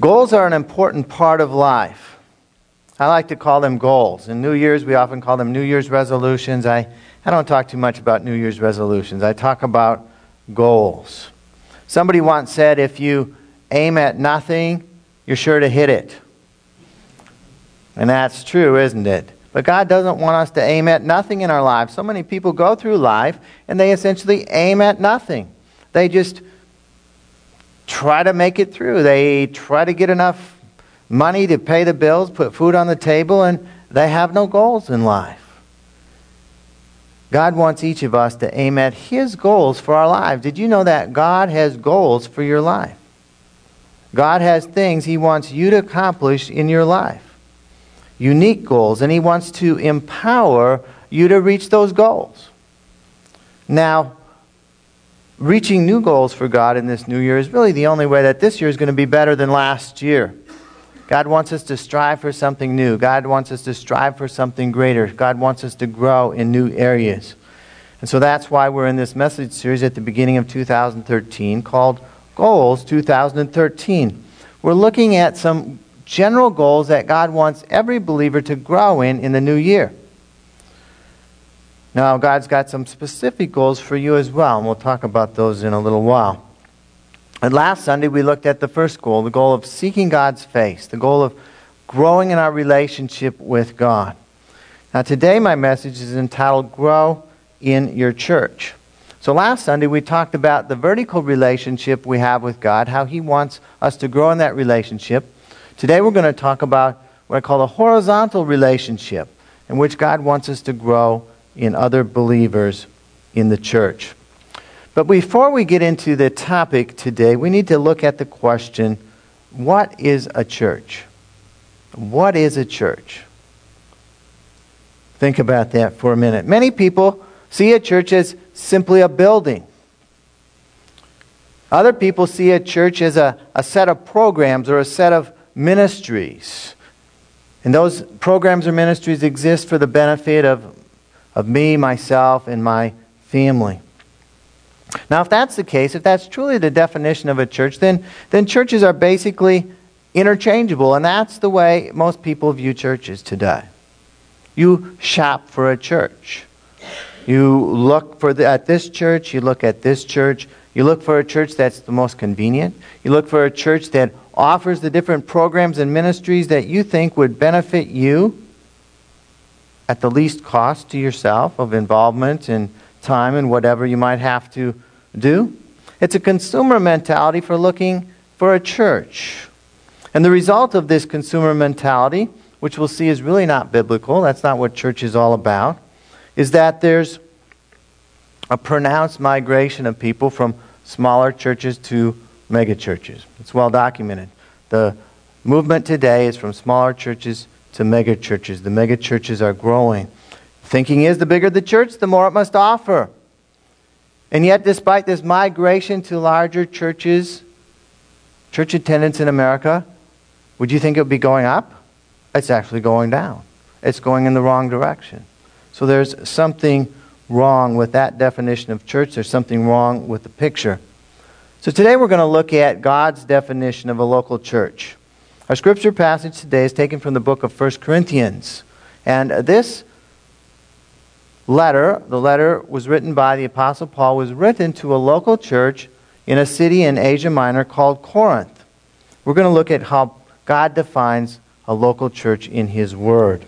Goals are an important part of life. I like to call them goals. In New Year's, we often call them New Year's resolutions. I, I don't talk too much about New Year's resolutions. I talk about goals. Somebody once said if you aim at nothing, you're sure to hit it. And that's true, isn't it? But God doesn't want us to aim at nothing in our lives. So many people go through life and they essentially aim at nothing. They just try to make it through. They try to get enough money to pay the bills, put food on the table, and they have no goals in life. God wants each of us to aim at His goals for our lives. Did you know that God has goals for your life? God has things He wants you to accomplish in your life unique goals, and He wants to empower you to reach those goals. Now, reaching new goals for God in this new year is really the only way that this year is going to be better than last year. God wants us to strive for something new. God wants us to strive for something greater. God wants us to grow in new areas. And so that's why we're in this message series at the beginning of 2013 called Goals 2013. We're looking at some general goals that God wants every believer to grow in in the new year. Now, God's got some specific goals for you as well, and we'll talk about those in a little while. And last Sunday, we looked at the first goal the goal of seeking God's face, the goal of growing in our relationship with God. Now, today, my message is entitled Grow in Your Church. So, last Sunday, we talked about the vertical relationship we have with God, how He wants us to grow in that relationship. Today, we're going to talk about what I call a horizontal relationship, in which God wants us to grow in other believers in the church. But before we get into the topic today, we need to look at the question what is a church? What is a church? Think about that for a minute. Many people see a church as simply a building. Other people see a church as a, a set of programs or a set of ministries. And those programs or ministries exist for the benefit of of me, myself, and my family. Now, if that's the case, if that's truly the definition of a church, then, then churches are basically interchangeable, and that's the way most people view churches today. You shop for a church. You look for the, at this church, you look at this church, you look for a church that's the most convenient. You look for a church that offers the different programs and ministries that you think would benefit you at the least cost to yourself of involvement and time and whatever you might have to do. It's a consumer mentality for looking for a church. And the result of this consumer mentality, which we'll see is really not biblical, that's not what church is all about, is that there's a pronounced migration of people from smaller churches to megachurches. It's well documented. The movement today is from smaller churches to mega churches. The mega churches are growing. Thinking is the bigger the church, the more it must offer. And yet, despite this migration to larger churches, church attendance in America, would you think it would be going up? It's actually going down. It's going in the wrong direction. So there's something wrong with that definition of church. There's something wrong with the picture. So today we're going to look at God's definition of a local church. Our scripture passage today is taken from the book of 1 Corinthians. And this letter, the letter was written by the Apostle Paul, was written to a local church in a city in Asia Minor called Corinth. We're going to look at how God defines a local church in His Word.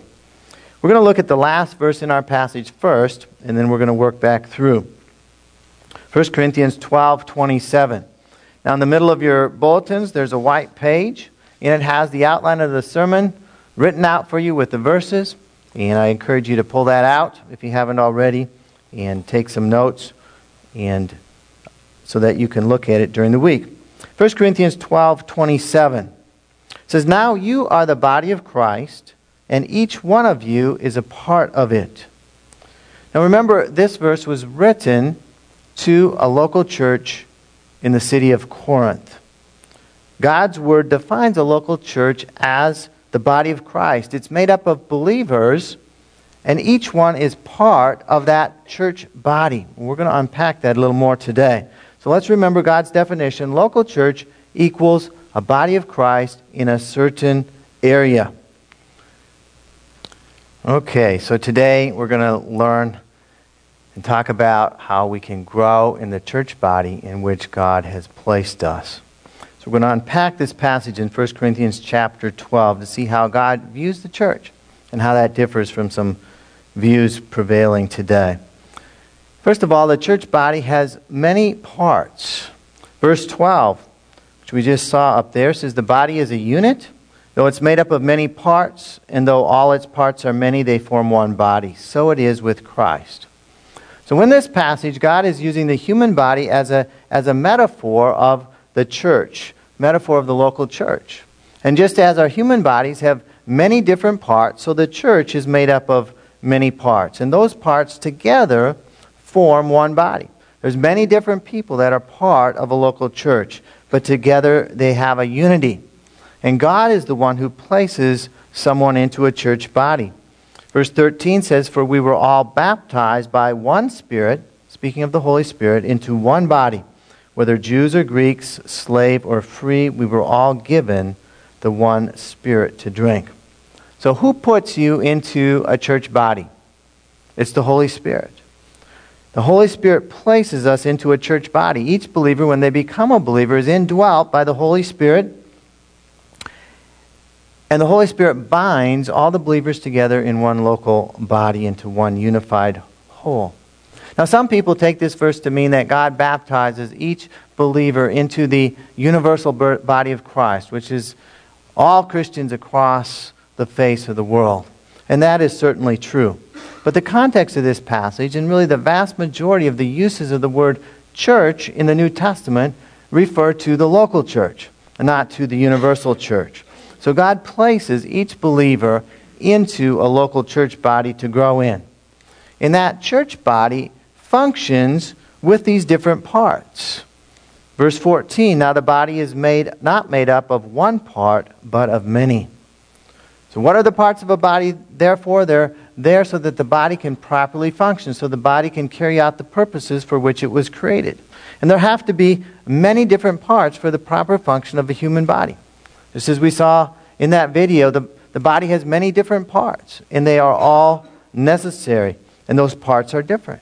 We're going to look at the last verse in our passage first, and then we're going to work back through. 1 Corinthians 12 27. Now, in the middle of your bulletins, there's a white page and it has the outline of the sermon written out for you with the verses. And I encourage you to pull that out if you haven't already and take some notes and so that you can look at it during the week. 1 Corinthians 12 27 says, Now you are the body of Christ, and each one of you is a part of it. Now remember, this verse was written to a local church in the city of Corinth. God's word defines a local church as the body of Christ. It's made up of believers, and each one is part of that church body. We're going to unpack that a little more today. So let's remember God's definition local church equals a body of Christ in a certain area. Okay, so today we're going to learn and talk about how we can grow in the church body in which God has placed us. So we're going to unpack this passage in 1 Corinthians chapter 12 to see how God views the church and how that differs from some views prevailing today. First of all, the church body has many parts. Verse 12, which we just saw up there, says the body is a unit, though it's made up of many parts, and though all its parts are many, they form one body. So it is with Christ. So in this passage, God is using the human body as a, as a metaphor of the church, metaphor of the local church. And just as our human bodies have many different parts, so the church is made up of many parts. And those parts together form one body. There's many different people that are part of a local church, but together they have a unity. And God is the one who places someone into a church body. Verse 13 says, For we were all baptized by one Spirit, speaking of the Holy Spirit, into one body. Whether Jews or Greeks, slave or free, we were all given the one Spirit to drink. So, who puts you into a church body? It's the Holy Spirit. The Holy Spirit places us into a church body. Each believer, when they become a believer, is indwelt by the Holy Spirit. And the Holy Spirit binds all the believers together in one local body into one unified whole. Now, some people take this verse to mean that God baptizes each believer into the universal body of Christ, which is all Christians across the face of the world. And that is certainly true. But the context of this passage, and really the vast majority of the uses of the word church in the New Testament, refer to the local church, and not to the universal church. So God places each believer into a local church body to grow in. And that church body functions with these different parts. Verse 14 Now the body is made, not made up of one part, but of many. So, what are the parts of a body, therefore? They're there so that the body can properly function, so the body can carry out the purposes for which it was created. And there have to be many different parts for the proper function of a human body. Just as we saw in that video, the, the body has many different parts, and they are all necessary, and those parts are different.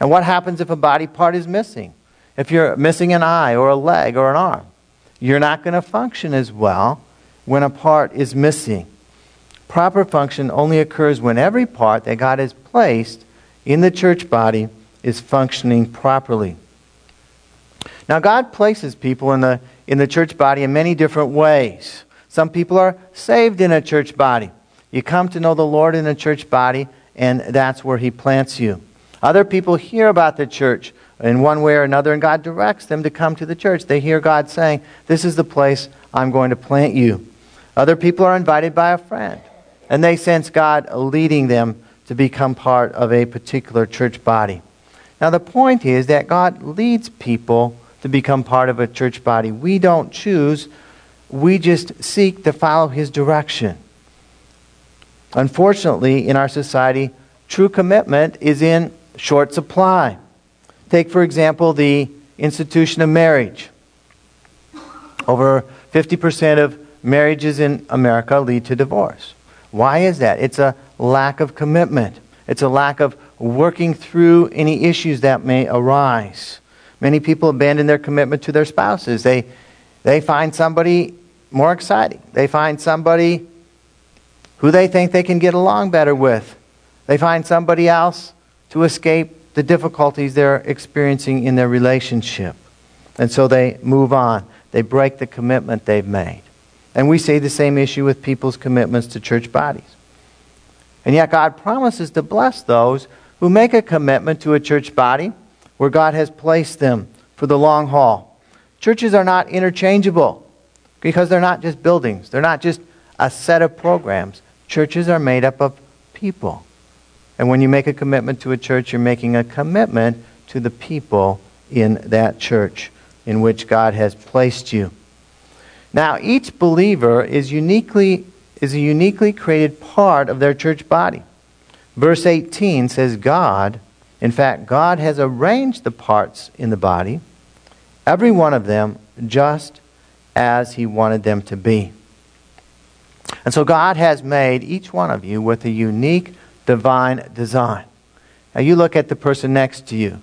And what happens if a body part is missing? If you're missing an eye or a leg or an arm, you're not going to function as well when a part is missing. Proper function only occurs when every part that God has placed in the church body is functioning properly. Now, God places people in the, in the church body in many different ways. Some people are saved in a church body. You come to know the Lord in a church body, and that's where He plants you. Other people hear about the church in one way or another, and God directs them to come to the church. They hear God saying, This is the place I'm going to plant you. Other people are invited by a friend and they sense God leading them to become part of a particular church body. Now, the point is that God leads people to become part of a church body. We don't choose, we just seek to follow His direction. Unfortunately, in our society, true commitment is in short supply. Take, for example, the institution of marriage. Over 50% of marriages in America lead to divorce. Why is that? It's a lack of commitment. It's a lack of working through any issues that may arise. Many people abandon their commitment to their spouses. They, they find somebody more exciting. They find somebody who they think they can get along better with. They find somebody else to escape the difficulties they're experiencing in their relationship. And so they move on. They break the commitment they've made. And we see the same issue with people's commitments to church bodies. And yet, God promises to bless those who make a commitment to a church body where God has placed them for the long haul. Churches are not interchangeable because they're not just buildings, they're not just a set of programs. Churches are made up of people. And when you make a commitment to a church, you're making a commitment to the people in that church in which God has placed you. Now, each believer is uniquely is a uniquely created part of their church body. Verse 18 says God, in fact, God has arranged the parts in the body, every one of them just as He wanted them to be. And so God has made each one of you with a unique divine design. Now you look at the person next to you.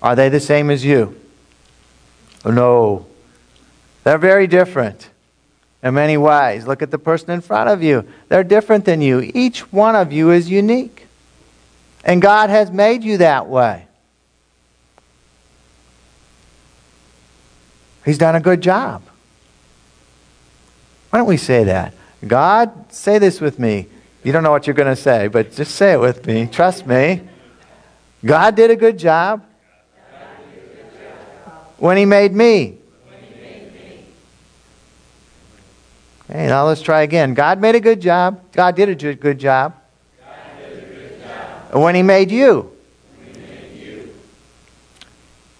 Are they the same as you? No. They're very different in many ways. Look at the person in front of you. They're different than you. Each one of you is unique. And God has made you that way. He's done a good job. Why don't we say that? God, say this with me. You don't know what you're going to say, but just say it with me. Trust me. God did a good job when He made me. Okay, now let's try again. God made a good job. God did a good job. When He made you.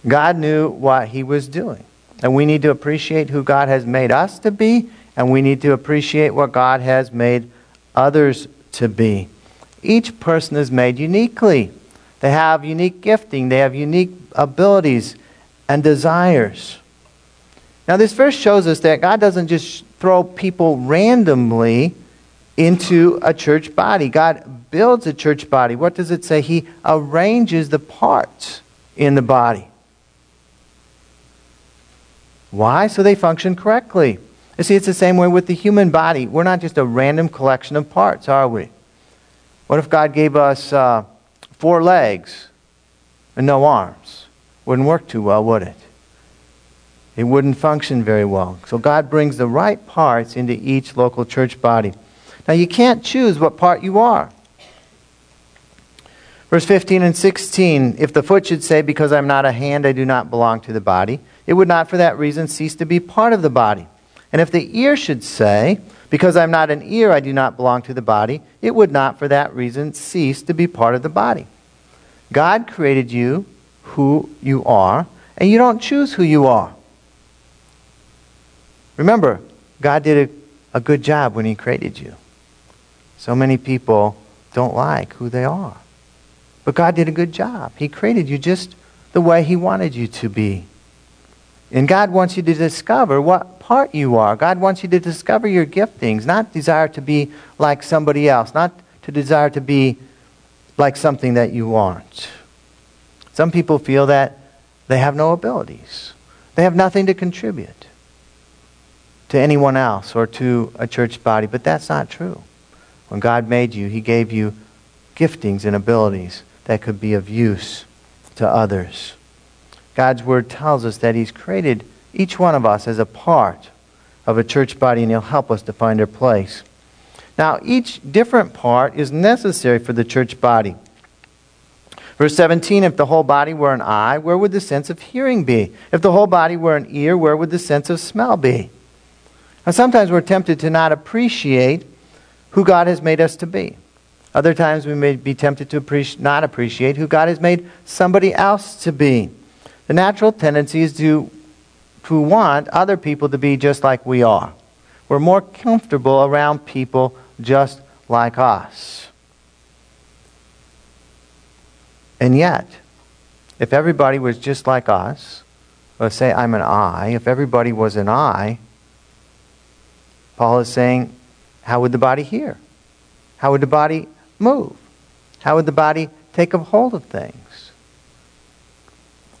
God knew what He was doing. And we need to appreciate who God has made us to be, and we need to appreciate what God has made others to be. Each person is made uniquely. They have unique gifting, they have unique abilities and desires. Now, this verse shows us that God doesn't just throw people randomly into a church body. God builds a church body. What does it say? He arranges the parts in the body. Why? So they function correctly. You see, it's the same way with the human body. We're not just a random collection of parts, are we? What if God gave us uh, four legs and no arms? Wouldn't work too well, would it? It wouldn't function very well. So God brings the right parts into each local church body. Now, you can't choose what part you are. Verse 15 and 16 If the foot should say, Because I'm not a hand, I do not belong to the body, it would not for that reason cease to be part of the body. And if the ear should say, Because I'm not an ear, I do not belong to the body, it would not for that reason cease to be part of the body. God created you who you are, and you don't choose who you are. Remember, God did a, a good job when He created you. So many people don't like who they are. But God did a good job. He created you just the way He wanted you to be. And God wants you to discover what part you are. God wants you to discover your giftings, not desire to be like somebody else, not to desire to be like something that you aren't. Some people feel that they have no abilities, they have nothing to contribute to anyone else or to a church body, but that's not true. When God made you, He gave you giftings and abilities that could be of use to others. God's Word tells us that He's created each one of us as a part of a church body, and He'll help us to find our place. Now, each different part is necessary for the church body. Verse 17 If the whole body were an eye, where would the sense of hearing be? If the whole body were an ear, where would the sense of smell be? Now, sometimes we're tempted to not appreciate who God has made us to be. Other times we may be tempted to not appreciate who God has made somebody else to be. The natural tendency is to, to want other people to be just like we are. We're more comfortable around people just like us. And yet, if everybody was just like us, let's say I'm an eye, if everybody was an eye, Paul is saying, how would the body hear? How would the body move? How would the body take a hold of things?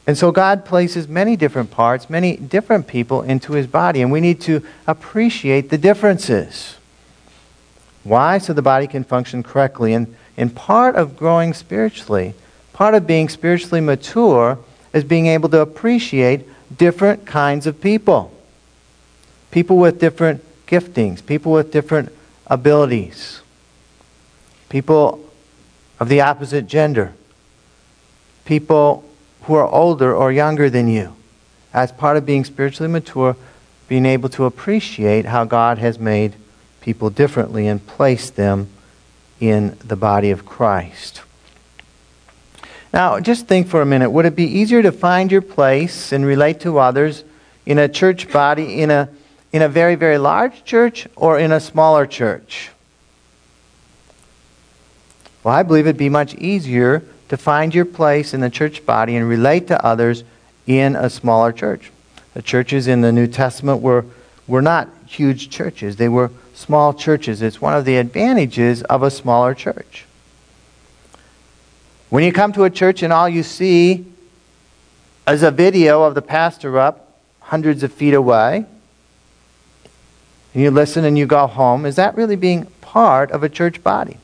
And so God places many different parts, many different people into his body, and we need to appreciate the differences. Why? So the body can function correctly. And in part of growing spiritually, part of being spiritually mature is being able to appreciate different kinds of people. People with different giftings, people with different abilities, people of the opposite gender, people who are older or younger than you. As part of being spiritually mature, being able to appreciate how God has made people differently and placed them in the body of Christ. Now, just think for a minute. Would it be easier to find your place and relate to others in a church body, in a in a very, very large church or in a smaller church? Well, I believe it'd be much easier to find your place in the church body and relate to others in a smaller church. The churches in the New Testament were, were not huge churches, they were small churches. It's one of the advantages of a smaller church. When you come to a church and all you see is a video of the pastor up hundreds of feet away, and you listen and you go home, is that really being part of a church body?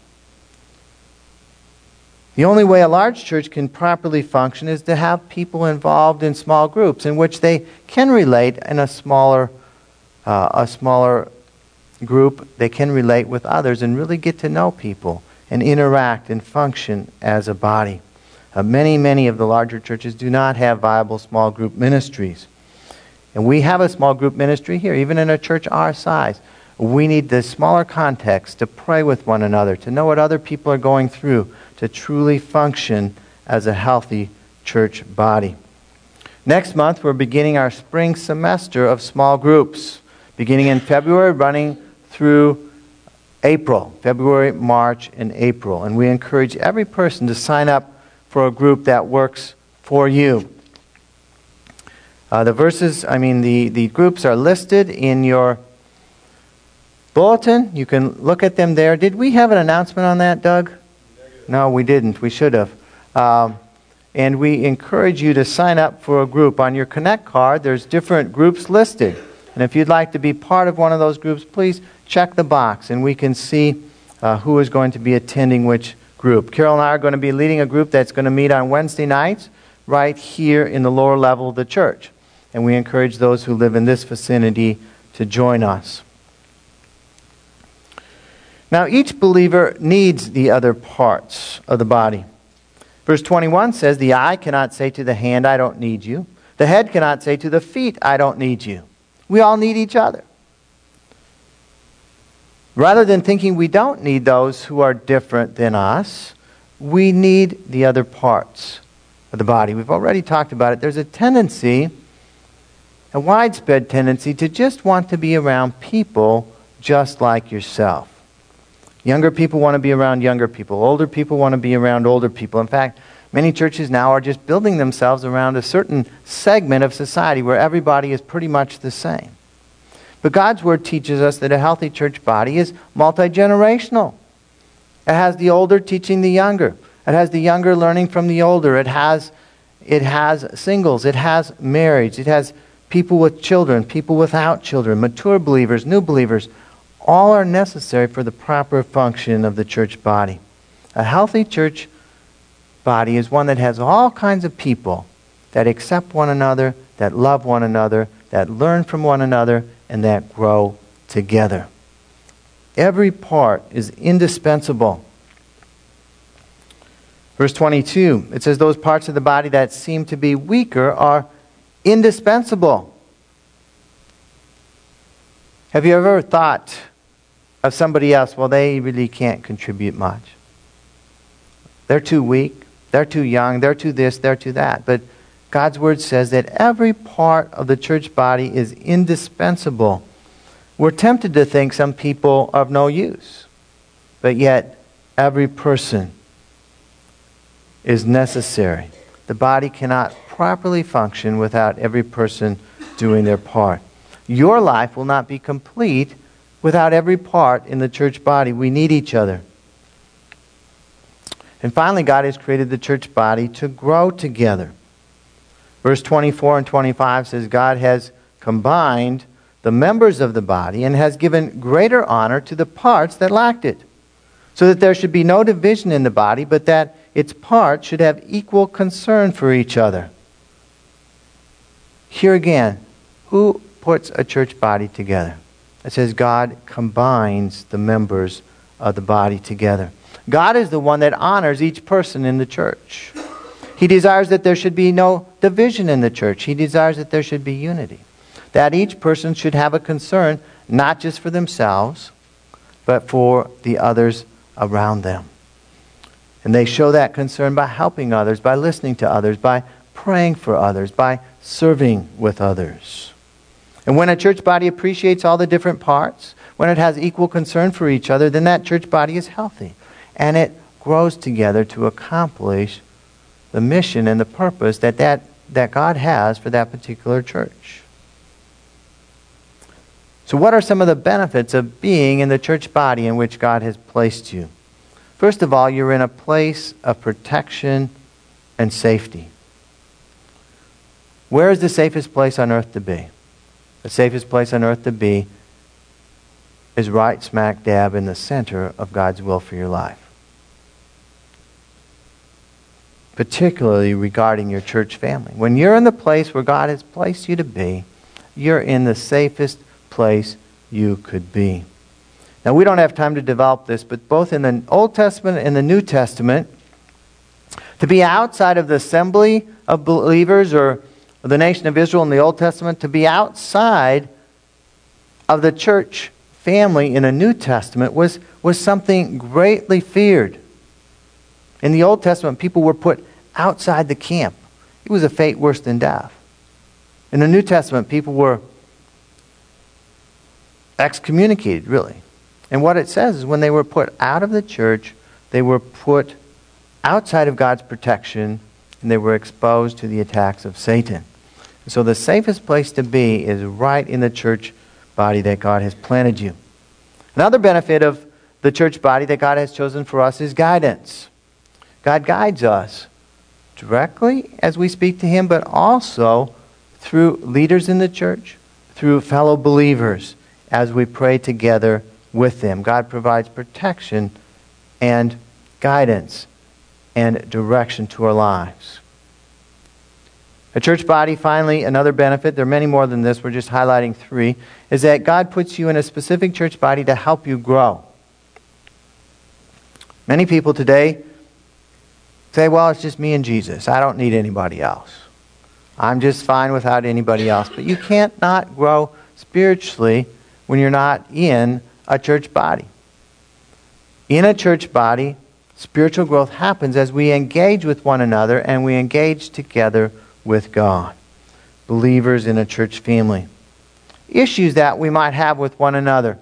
The only way a large church can properly function is to have people involved in small groups in which they can relate in a smaller, uh, a smaller group. They can relate with others and really get to know people and interact and function as a body. Uh, many, many of the larger churches do not have viable small group ministries. And we have a small group ministry here, even in a church our size. We need the smaller context to pray with one another, to know what other people are going through, to truly function as a healthy church body. Next month, we're beginning our spring semester of small groups, beginning in February, running through April, February, March, and April. And we encourage every person to sign up for a group that works for you. Uh, the verses, I mean, the, the groups are listed in your bulletin. You can look at them there. Did we have an announcement on that, Doug? No, we didn't. We should have. Um, and we encourage you to sign up for a group. On your Connect card, there's different groups listed. And if you'd like to be part of one of those groups, please check the box and we can see uh, who is going to be attending which group. Carol and I are going to be leading a group that's going to meet on Wednesday nights right here in the lower level of the church. And we encourage those who live in this vicinity to join us. Now, each believer needs the other parts of the body. Verse 21 says, The eye cannot say to the hand, I don't need you. The head cannot say to the feet, I don't need you. We all need each other. Rather than thinking we don't need those who are different than us, we need the other parts of the body. We've already talked about it. There's a tendency, a widespread tendency, to just want to be around people just like yourself. Younger people want to be around younger people. Older people want to be around older people. In fact, many churches now are just building themselves around a certain segment of society where everybody is pretty much the same. But God's Word teaches us that a healthy church body is multi generational. It has the older teaching the younger, it has the younger learning from the older, it has, it has singles, it has marriage, it has people with children, people without children, mature believers, new believers. All are necessary for the proper function of the church body. A healthy church body is one that has all kinds of people that accept one another, that love one another, that learn from one another, and that grow together. Every part is indispensable. Verse 22, it says, Those parts of the body that seem to be weaker are indispensable. Have you ever thought of somebody else? Well, they really can't contribute much. They're too weak. They're too young. They're too this. They're too that. But God's word says that every part of the church body is indispensable. We're tempted to think some people are of no use, but yet every person is necessary. The body cannot properly function without every person doing their part. Your life will not be complete without every part in the church body. We need each other. And finally, God has created the church body to grow together. Verse 24 and 25 says, God has combined the members of the body and has given greater honor to the parts that lacked it, so that there should be no division in the body, but that its parts should have equal concern for each other. Here again, who puts a church body together? It says God combines the members of the body together. God is the one that honors each person in the church. He desires that there should be no division in the church. He desires that there should be unity. That each person should have a concern not just for themselves, but for the others around them. And they show that concern by helping others, by listening to others, by praying for others, by serving with others. And when a church body appreciates all the different parts, when it has equal concern for each other, then that church body is healthy. And it grows together to accomplish the mission and the purpose that, that, that God has for that particular church. So, what are some of the benefits of being in the church body in which God has placed you? First of all, you're in a place of protection and safety. Where is the safest place on earth to be? The safest place on earth to be is right smack dab in the center of God's will for your life. Particularly regarding your church family. When you're in the place where God has placed you to be, you're in the safest place you could be. Now, we don't have time to develop this, but both in the Old Testament and the New Testament, to be outside of the assembly of believers or the nation of Israel in the Old Testament, to be outside of the church family in the New Testament was, was something greatly feared. In the Old Testament, people were put outside the camp. It was a fate worse than death. In the New Testament, people were excommunicated, really. And what it says is when they were put out of the church, they were put outside of God's protection and they were exposed to the attacks of Satan. So the safest place to be is right in the church body that God has planted you. Another benefit of the church body that God has chosen for us is guidance. God guides us directly as we speak to Him, but also through leaders in the church, through fellow believers as we pray together with them. God provides protection and guidance and direction to our lives. A church body, finally, another benefit, there are many more than this, we're just highlighting three, is that God puts you in a specific church body to help you grow. Many people today say, well, it's just me and Jesus. I don't need anybody else. I'm just fine without anybody else. But you can't not grow spiritually when you're not in a church body. In a church body, spiritual growth happens as we engage with one another and we engage together with God. Believers in a church family. Issues that we might have with one another.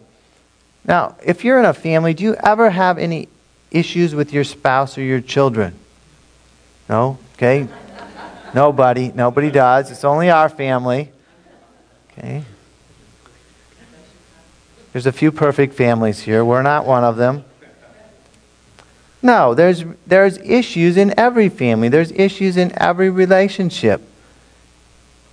Now, if you're in a family, do you ever have any issues with your spouse or your children? No? Okay. Nobody. Nobody does. It's only our family. Okay. There's a few perfect families here. We're not one of them. No, there's, there's issues in every family, there's issues in every relationship.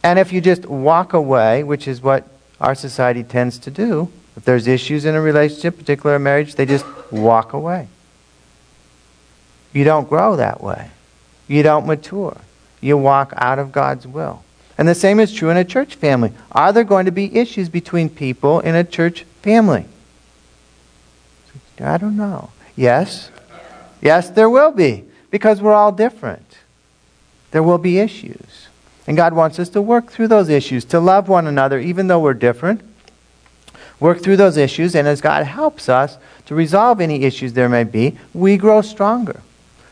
And if you just walk away, which is what our society tends to do, if there's issues in a relationship, particularly a marriage, they just walk away. You don't grow that way. You don't mature. You walk out of God's will. And the same is true in a church family. Are there going to be issues between people in a church family? I don't know. Yes, Yes, there will be, because we're all different. There will be issues. And God wants us to work through those issues, to love one another, even though we're different. Work through those issues, and as God helps us to resolve any issues there may be, we grow stronger.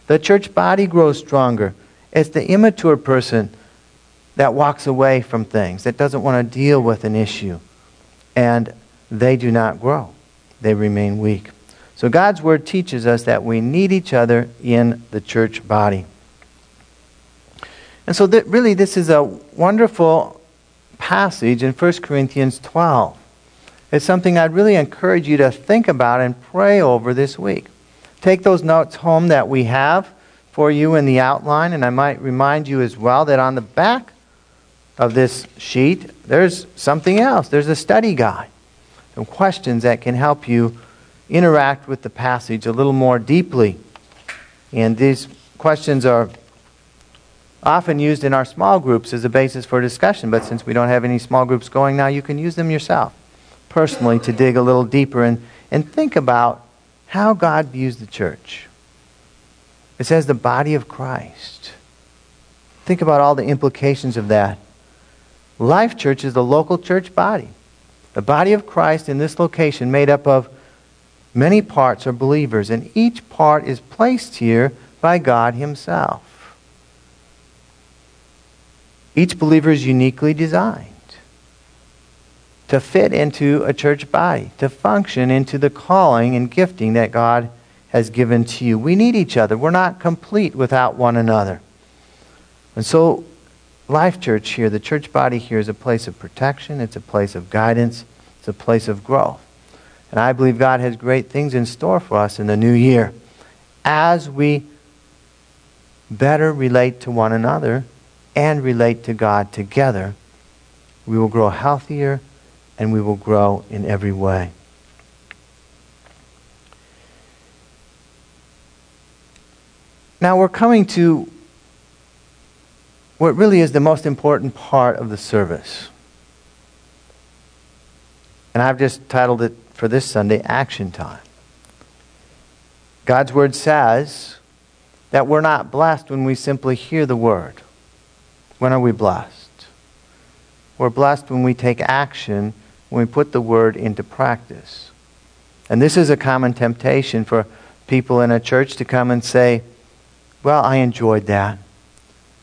The church body grows stronger. It's the immature person that walks away from things, that doesn't want to deal with an issue. And they do not grow, they remain weak. So God's Word teaches us that we need each other in the church body. And so, really, this is a wonderful passage in 1 Corinthians 12. It's something I'd really encourage you to think about and pray over this week. Take those notes home that we have for you in the outline, and I might remind you as well that on the back of this sheet, there's something else. There's a study guide, some questions that can help you interact with the passage a little more deeply. And these questions are often used in our small groups as a basis for discussion, but since we don't have any small groups going now, you can use them yourself personally to dig a little deeper and, and think about how God views the church. It says the body of Christ. Think about all the implications of that. Life Church is the local church body. The body of Christ in this location made up of Many parts are believers, and each part is placed here by God Himself. Each believer is uniquely designed to fit into a church body, to function into the calling and gifting that God has given to you. We need each other. We're not complete without one another. And so, Life Church here, the church body here, is a place of protection, it's a place of guidance, It's a place of growth. And I believe God has great things in store for us in the new year. As we better relate to one another and relate to God together, we will grow healthier and we will grow in every way. Now we're coming to what really is the most important part of the service. And I've just titled it for this Sunday Action Time. God's Word says that we're not blessed when we simply hear the Word. When are we blessed? We're blessed when we take action, when we put the Word into practice. And this is a common temptation for people in a church to come and say, Well, I enjoyed that.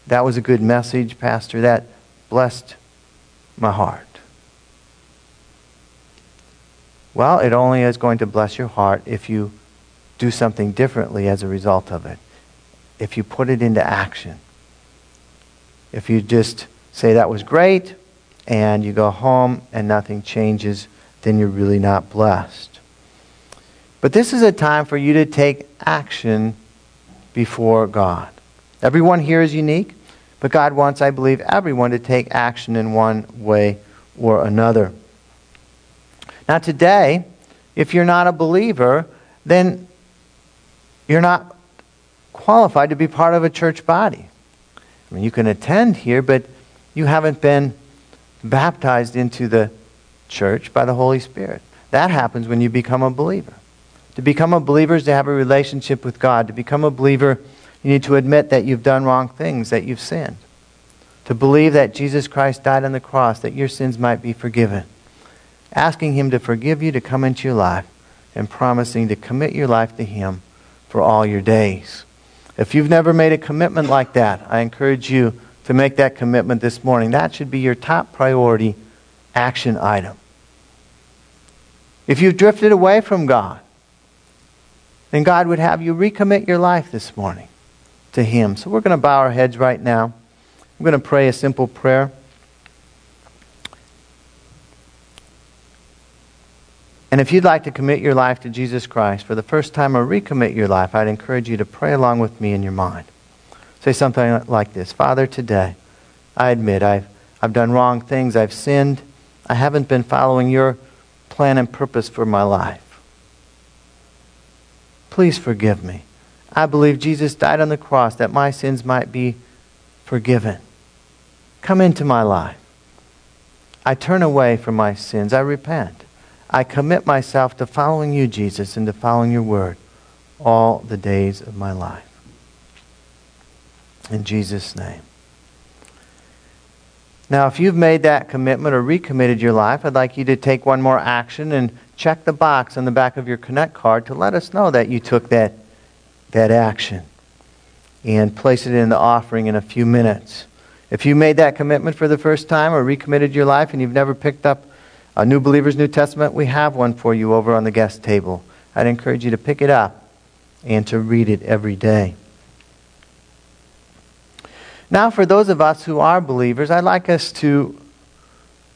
That was a good message, Pastor. That blessed my heart. Well, it only is going to bless your heart if you do something differently as a result of it. If you put it into action. If you just say that was great and you go home and nothing changes, then you're really not blessed. But this is a time for you to take action before God. Everyone here is unique, but God wants, I believe, everyone to take action in one way or another. Now, today, if you're not a believer, then you're not qualified to be part of a church body. I mean, you can attend here, but you haven't been baptized into the church by the Holy Spirit. That happens when you become a believer. To become a believer is to have a relationship with God. To become a believer you need to admit that you've done wrong things, that you've sinned. To believe that Jesus Christ died on the cross, that your sins might be forgiven. Asking Him to forgive you, to come into your life, and promising to commit your life to Him for all your days. If you've never made a commitment like that, I encourage you to make that commitment this morning. That should be your top priority action item. If you've drifted away from God, then God would have you recommit your life this morning to Him. So we're going to bow our heads right now. I'm going to pray a simple prayer. And if you'd like to commit your life to Jesus Christ for the first time or recommit your life, I'd encourage you to pray along with me in your mind. Say something like this Father, today, I admit I've, I've done wrong things, I've sinned, I haven't been following your plan and purpose for my life. Please forgive me. I believe Jesus died on the cross that my sins might be forgiven. Come into my life. I turn away from my sins. I repent. I commit myself to following you, Jesus, and to following your word all the days of my life. In Jesus' name. Now, if you've made that commitment or recommitted your life, I'd like you to take one more action and check the box on the back of your Connect card to let us know that you took that that action and place it in the offering in a few minutes. If you made that commitment for the first time or recommitted your life and you've never picked up a New Believer's New Testament, we have one for you over on the guest table. I'd encourage you to pick it up and to read it every day. Now, for those of us who are believers, I'd like us to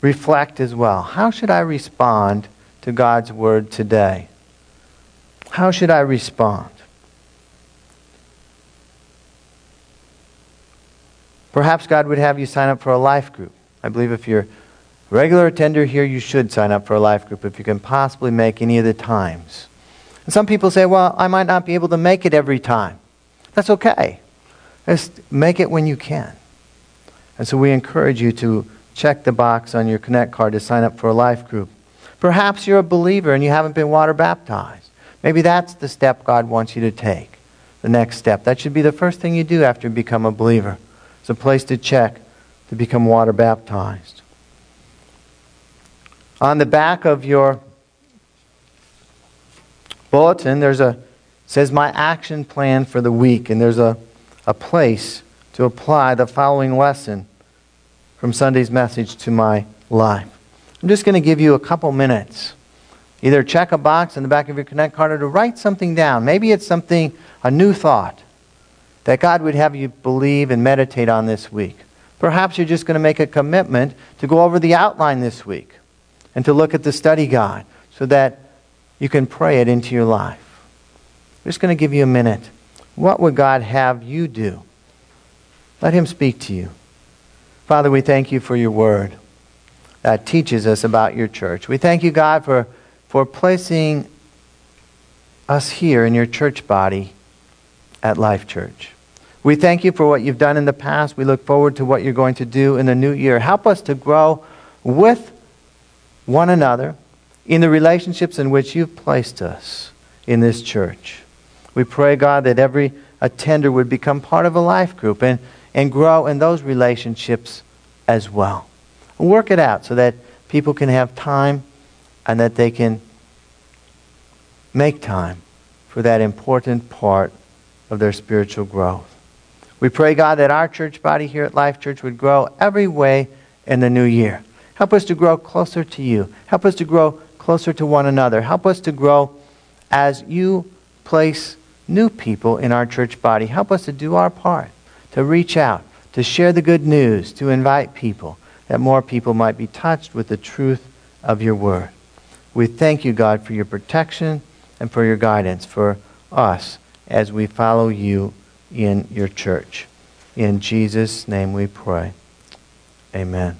reflect as well. How should I respond to God's Word today? How should I respond? Perhaps God would have you sign up for a life group. I believe if you're regular attender here, you should sign up for a life group if you can possibly make any of the times. And some people say, well, I might not be able to make it every time. That's okay. Just make it when you can. And so we encourage you to check the box on your Connect card to sign up for a life group. Perhaps you're a believer and you haven't been water baptized. Maybe that's the step God wants you to take, the next step. That should be the first thing you do after you become a believer. It's a place to check to become water baptized. On the back of your bulletin, there's a says my action plan for the week, and there's a, a place to apply the following lesson from Sunday's message to my life. I'm just going to give you a couple minutes. Either check a box in the back of your Connect card or to write something down. Maybe it's something, a new thought that God would have you believe and meditate on this week. Perhaps you're just going to make a commitment to go over the outline this week and to look at the study guide so that you can pray it into your life. I'm just going to give you a minute. What would God have you do? Let Him speak to you. Father, we thank you for your word that teaches us about your church. We thank you, God, for, for placing us here in your church body at Life Church. We thank you for what you've done in the past. We look forward to what you're going to do in the new year. Help us to grow with one another in the relationships in which you've placed us in this church. We pray, God, that every attender would become part of a life group and, and grow in those relationships as well. Work it out so that people can have time and that they can make time for that important part of their spiritual growth. We pray, God, that our church body here at Life Church would grow every way in the new year. Help us to grow closer to you. Help us to grow closer to one another. Help us to grow as you place new people in our church body. Help us to do our part, to reach out, to share the good news, to invite people, that more people might be touched with the truth of your word. We thank you, God, for your protection and for your guidance for us as we follow you in your church. In Jesus' name we pray. Amen.